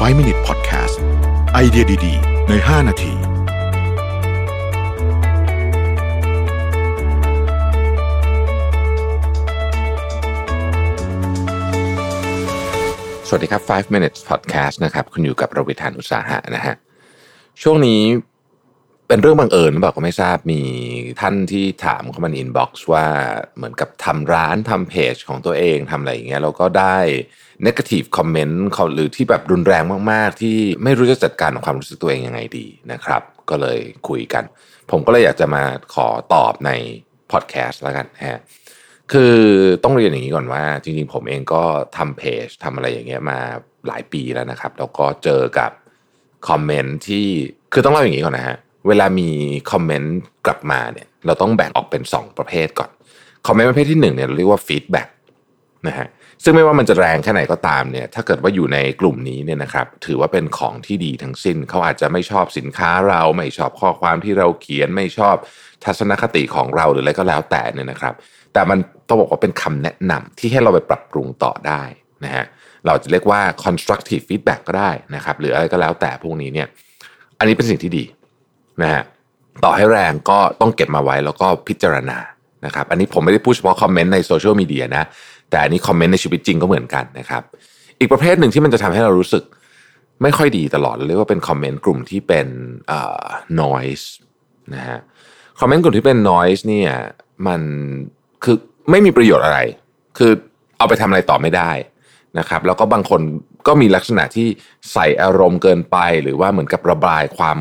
5 Minute Podcast ไอเดียดี ๆ ใน 5 นาที สวัสดีครับ 5 minutes podcast นะครับ คุณอยู่กับรวิศ หาญอุตสาหะนะฮะ ช่วงนี้ เป็นเรื่องบังเอิญหรือเปล่าก็ไม่ทราบมีท่านที่ถามเข้ามาใน inbox ว่าเหมือนกับทำร้านทำเพจของตัวเองทำอะไรอย่างเงี้ยแล้วก็ได้ negative comment เขาหรือที่แบบรุนแรงมากๆ ที่ไม่รู้จะจัดการกับความรู้สึกตัวเองยังไงดีนะครับ ก็เลยคุยกัน ผมก็เลยอยากจะมาขอตอบในพอดแคสต์แล้วกันนะฮะคือต้องเรียนอย่างนี้ก่อนว่า จริงๆ ผมเองก็ทำเพจทำอะไรอย่างเงี้ยมาหลายปีแล้วนะครับ แล้วก็เจอกับคอมเมนต์ที่คือต้องเล่าอย่างนี้ก่อนนะฮะ เวลามีคอมเมนต์กลับมาเนี่ยเราต้องแบ่งออกเป็น 2 ประเภทก่อนคอมเมนต์ประเภทที่1เนี่ยเราเรียกว่า feedback นะฮะซึ่งไม่ว่ามันจะแรงแค่ไหนก็ตามเนี่ยถ้าเกิดว่าอยู่ในกลุ่มนี้เนี่ยนะครับถือว่าเป็นของที่ดีทั้งสิ้น เขาอาจจะไม่ชอบสินค้าเราไม่ชอบข้อความที่เราเขียนไม่ชอบทัศนคติของเราหรืออะไรก็แล้วแต่เนี่ยนะครับ แต่มันต้องบอกว่าเป็นคำแนะนำที่ให้เราไปปรับปรุงต่อได้นะฮะเราจะเรียกว่า constructive feedback ก็ได้นะครับหรืออะไรก็แล้วแต่พวกนี้เนี่ยอันนี้เป็นสิ่งที่ดี นะฮะต่อให้แรงก็ต้องเก็บมาไว้แล้วก็พิจารณานะครับ อันนี้ผมไม่ได้พูดเฉพาะคอมเมนต์ในโซเชียลมีเดียนะ แต่อันนี้คอมเมนต์ในชีวิตจริงก็เหมือนกันนะครับ อีกประเภทหนึ่งที่มันจะทำให้เรารู้สึกไม่ค่อยดีตลอดเรียกว่าเป็นคอมเมนต์กลุ่มที่เป็นเอ่อ noise นะฮะคอมเมนต์กลุ่มที่เป็น noise เนี่ยมันคือไม่มีประโยชน์อะไร คือเอาไปทำอะไรต่อไม่ได้นะครับ แล้วก็บางคนก็มีลักษณะที่ใส่อารมณ์เกินไป หรือว่าเหมือนกับระบายความ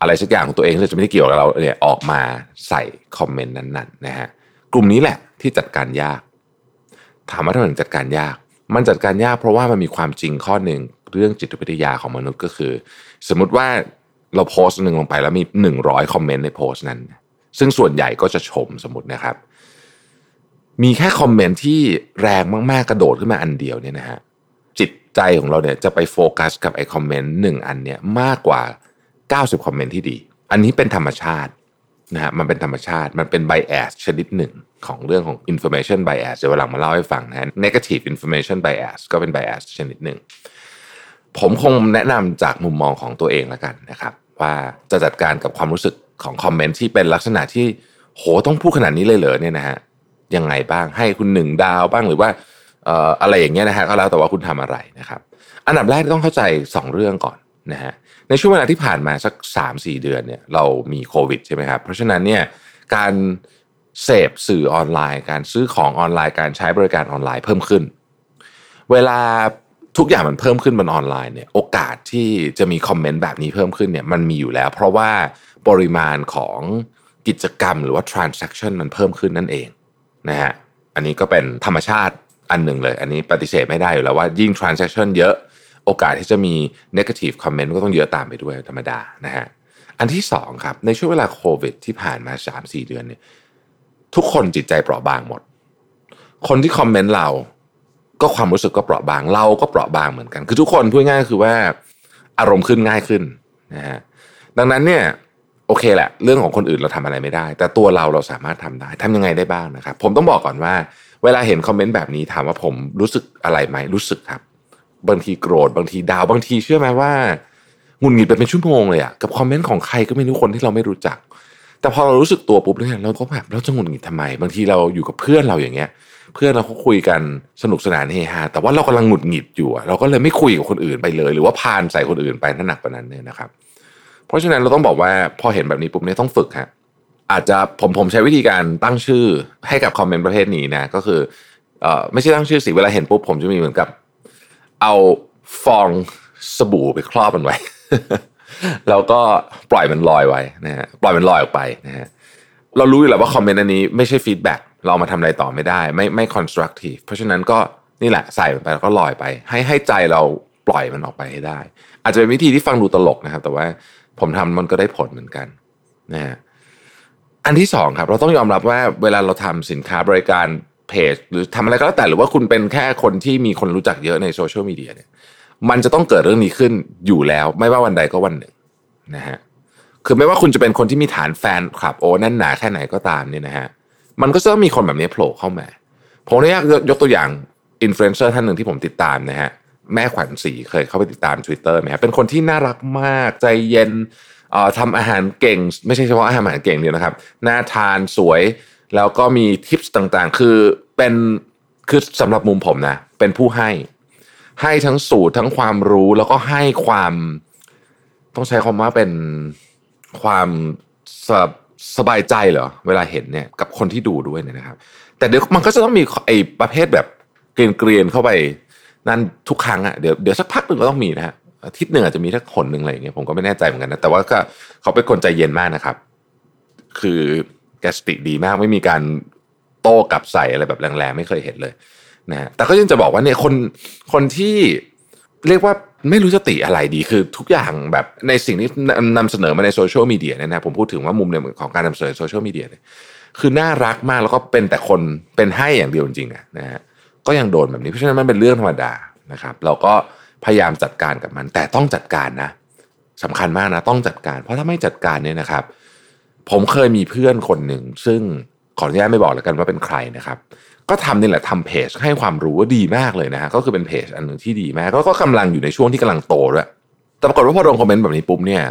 อะไรสักอย่างของตัวเองที่จะไม่ได้เกี่ยวกับเราเนี่ยออกมาใส่คอมเมนต์นั้นๆนะฮะกลุ่มนี้แหละที่จัดการยาก ถามว่าทำไมจัดการยาก มันจัดการยากเพราะว่ามันมีความจริงข้อหนึ่งเรื่องจิตวิทยาของมนุษย์ก็คือ สมมุติว่าเราโพสต์หนึ่งลงไปแล้วมีหนึ่งร้อยคอมเมนต์ในโพสต์นั้น ซึ่งส่วนใหญ่ก็จะชมสมมตินะครับ มีแค่คอมเมนต์ที่แรงมากๆกระโดดขึ้นมาอันเดียวเนี่ยนะฮะจิตใจของเราเนี่ยจะไปโฟกัสกับไอ้คอมเมนต์หนึ่งอันเนี่ยมากกว่า 90 คอมเมนต์ที่ดี อันนี้เป็นธรรมชาตินะฮะมันเป็นธรรมชาติมันเป็น bias ชนิดหนึ่งของเรื่องของ information bias เดี๋ยววันหลังมาเล่าให้ฟังนะฮะ negative information bias ก็เป็น bias ชนิดหนึ่ง ผมคงแนะนำจากมุมมองของตัวเองแล้วกันนะครับ ว่าจะจัดการกับความรู้สึกของคอมเมนต์ที่เป็นลักษณะที่โหต้องพูดขนาดนี้เลยเหรอเนี่ยนะฮะยังไงบ้างให้คุณหนึ่งดาวบ้างหรือว่าเอ่ออะไรอย่างเงี้ยนะฮะก็แล้วแต่ว่าคุณทำอะไรนะครับ อันดับแรกต้องเข้าใจ 2 เรื่องก่อน นะฮะในช่วงเวลาที่ผ่านมาสัก 3-4 เดือนเนี่ยเรามีโควิดใช่ไหมครับเพราะฉะนั้นเนี่ยการเสพสื่อออนไลน์ การซื้อของออนไลน์การใช้บริการออนไลน์เพิ่มขึ้น เวลาทุกอย่างมันเพิ่มขึ้นบนออนไลน์เนี่ยโอกาสที่จะมีคอมเมนต์แบบนี้เพิ่มขึ้นเนี่ยมันมีอยู่แล้ว เพราะว่าปริมาณของกิจกรรมหรือว่า transaction มันเพิ่มขึ้นนั่นเองนะฮะอันนี้ก็เป็นธรรมชาติอันหนึ่งเลย อันนี้ปฏิเสธไม่ได้อยู่แล้วว่ายิ่ง transaction เยอะ โอกาสที่จะมี negative comment ก็ต้องเยอะตามไปด้วยธรรมดานะฮะอันที่สองครับในช่วงเวลาโควิด ที่ผ่านมา 3-4 เดือนเนี่ยทุกคนจิตใจเปราะบางหมด คนที่คอมเมนต์เราก็ความรู้สึกก็เปราะบางเราก็เปราะบางเหมือนกัน คือทุกคนพูดง่ายคือว่าอารมณ์ขึ้นง่ายขึ้นนะฮะดังนั้นเนี่ยโอเคแหละ เรื่องของคนอื่นเราทำอะไรไม่ได้ แต่ตัวเราเราสามารถทำได้ทำยังไงได้บ้างนะครับ ผมต้องบอกก่อนว่า เวลาเห็นคอมเมนต์แบบนี้ถามว่าผมรู้สึกอะไรไหมรู้สึกครับ บางทีโกรธบางทีดาวบางทีเชื่อไหมว่าหงุดหงิดไปเป็นชั่วโมงเลยอะกับคอมเมนต์ของใครก็ไม่รู้คนที่เราไม่รู้จัก แต่พอเรารู้สึกตัวปุ๊บเนี่ยเราก็แบบเราจะหงุดหงิดทำไม บางทีเราอยู่กับเพื่อนเราอย่างเงี้ย เพื่อนเราเขาคุยกันสนุกสนานเฮฮาแต่ว่าเรากำลังหงุดหงิดอยู่เราก็เลยไม่คุยกับคนอื่นไปเลย หรือว่าพานใส่คนอื่นไปนั่นหนักกว่านั้นเนี่ยนะครับ เพราะฉะนั้นเราต้องบอกว่าพอเห็นแบบนี้ปุ๊บเนี่ยต้องฝึกฮะอาจจะผมผมใช้วิธีการตั้งชื่อให้กับคอมเมนต์ประเภทนี้นะก็คือเอ่อไม่ใช่ตั้งชื่อสิเวลาเห็นปุ๊บผมจะมีเหมือนกับ เอาฟองสบู่ไปครอบมันไว้ แล้วก็ปล่อยมันลอยไว้นะฮะปล่อยมันลอยออกไปนะฮะเรารู้อยู่แล้วว่าคอมเมนต์อันนี้ไม่ใช่ feedback เรามาทำอะไรต่อไม่ได้ ไม่ไม่ constructive เพราะฉะนั้นก็นี่แหละใส่มันไปแล้วก็ลอยไป ให้ให้ใจเราปล่อยมันออกไปให้ได้ อาจจะเป็นวิธีที่ฟังดูตลกนะครับ แต่ว่าผมทำมันก็ได้ผลเหมือนกันนะฮะอันที่สองครับ เราต้องยอมรับว่าเวลาเราทำสินค้าบริการ เพจหรือทำอะไรก็แล้วแต่หรือว่าคุณเป็นแค่คนที่มีคนรู้จักเยอะในโซเชียลมีเดียเนี่ย มันจะต้องเกิดเรื่องนี้ขึ้นอยู่แล้ว ไม่ว่าวันใดก็วันหนึ่งนะฮะคือไม่ว่าคุณจะเป็นคนที่มีฐานแฟนคลับโอ้แน่นหนาแค่ไหนก็ตามเนี่ยนะฮะมันก็จะต้องมีคนแบบนี้โผล่เข้ามาผมอนุญาตยกตัวอย่างอินฟลูเอนเซอร์ท่านหนึ่งที่ผมติดตามนะฮะแม่ขวัญศรีเคยเข้าไปติดตาม Twitter ไหมครับเป็นคนที่น่ารักมากใจเย็นเอ่อทำอาหารเก่ง ไม่ใช่เฉพาะอาหารเก่งเดียวนะครับน่าทานสวย แล้วก็มี tips ต่างๆ คือเป็นคือสำหรับมุมผมนะ เป็นผู้ให้ ให้ทั้งสูตรทั้งความรู้แล้วก็ให้ความ ต้องใช้คำว่าเป็นความสบสบายใจเหรอ เวลาเห็นเนี่ยกับคนที่ดูด้วยเนี่ยนะครับ แต่เดี๋ยวมันก็จะต้องมีไอ้ประเภทแบบเกรียนเกรียนๆเข้าไปนั่นทุกครั้งอะ่ะเดี๋ยวเดี๋ยวสักพักหนึ่งก็ต้องมีนะฮะอาทิตย์หนึ่งอาจจะมีทักคนหนึ่งอะไรอย่างเงี้ยผมก็ไม่แน่ใจเหมือนกันนะแต่ว่าก็เขาเป็นคนใจเย็นมากนะครับ คือ แกสติดีมากไม่มีการโต้กลับใส่อะไรแบบแรงๆ ไม่เคยเห็นเลยนะฮะแต่ก็ยังจะบอกว่าเนี่ยคนคนที่เรียกว่าไม่รู้จะติอะไรดีคือทุกอย่างแบบในสิ่งที่นำเสนอมาในโซเชียลมีเดียเนี่ยนะผมพูดถึงว่ามุมเนี่ยของการนำเสนอโซเชียลมีเดียเนี่ยคือน่ารักมากแล้วก็เป็นแต่คนเป็นให้อย่างเดียวจริงๆอะนะฮะก็ยังโดนแบบนี้เพราะฉะนั้นมันเป็นเรื่องธรรมดานะครับเราก็พยายามจัดการกับมัน แต่ต้องจัดการนะสำคัญมากนะต้องจัดการ เพราะถ้าไม่จัดการเนี่ยนะครับ ผมเคยมีเพื่อนคนหนึ่ง ซึ่งขออนุญาตไม่บอกแล้วกันว่าเป็นใครนะครับ ก็ทำนี่แหละทำเพจให้ความรู้ว่าดีมากเลยนะฮะก็คือเป็นเพจอันหนึ่งที่ดีมากแล้วก็กำลังอยู่ในช่วงที่กำลังโตด้วยแต่ปรากฏว่าพอลงคอมเมนต์แบบนี้ปุ๊บเนี่ย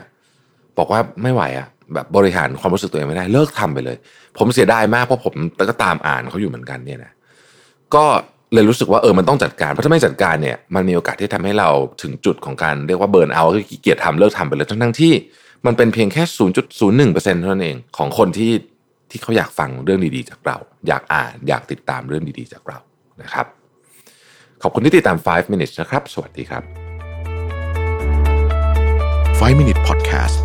บอกว่าไม่ไหวอะแบบบริหารความรู้สึกตัวเองไม่ได้เลิกทำไปเลย ผมเสียดายมากเพราะผมก็ตามอ่านเขาอยู่เหมือนกันเนี่ยนะก็เลยรู้สึกว่าเออมันต้องจัดการเพราะถ้าไม่จัดการเนี่ยมันมีโอกาสที่ทำให้เราถึงจุดของการเรียกว่าเบิร์นเอาขี้เกียจทำเลิกทำไปเลยทั้งทั้งที่ มันเป็นเพียงแค่ 0.01%เท่านั้นเอง ของคนที่ที่เขาอยากฟังเรื่องดีๆจากเรา อยากอ่านอยากติดตามเรื่องดีๆจากเรานะครับ ขอบคุณที่ติดตาม 5 minutes นะครับ สวัสดีครับ 5 Minute Podcast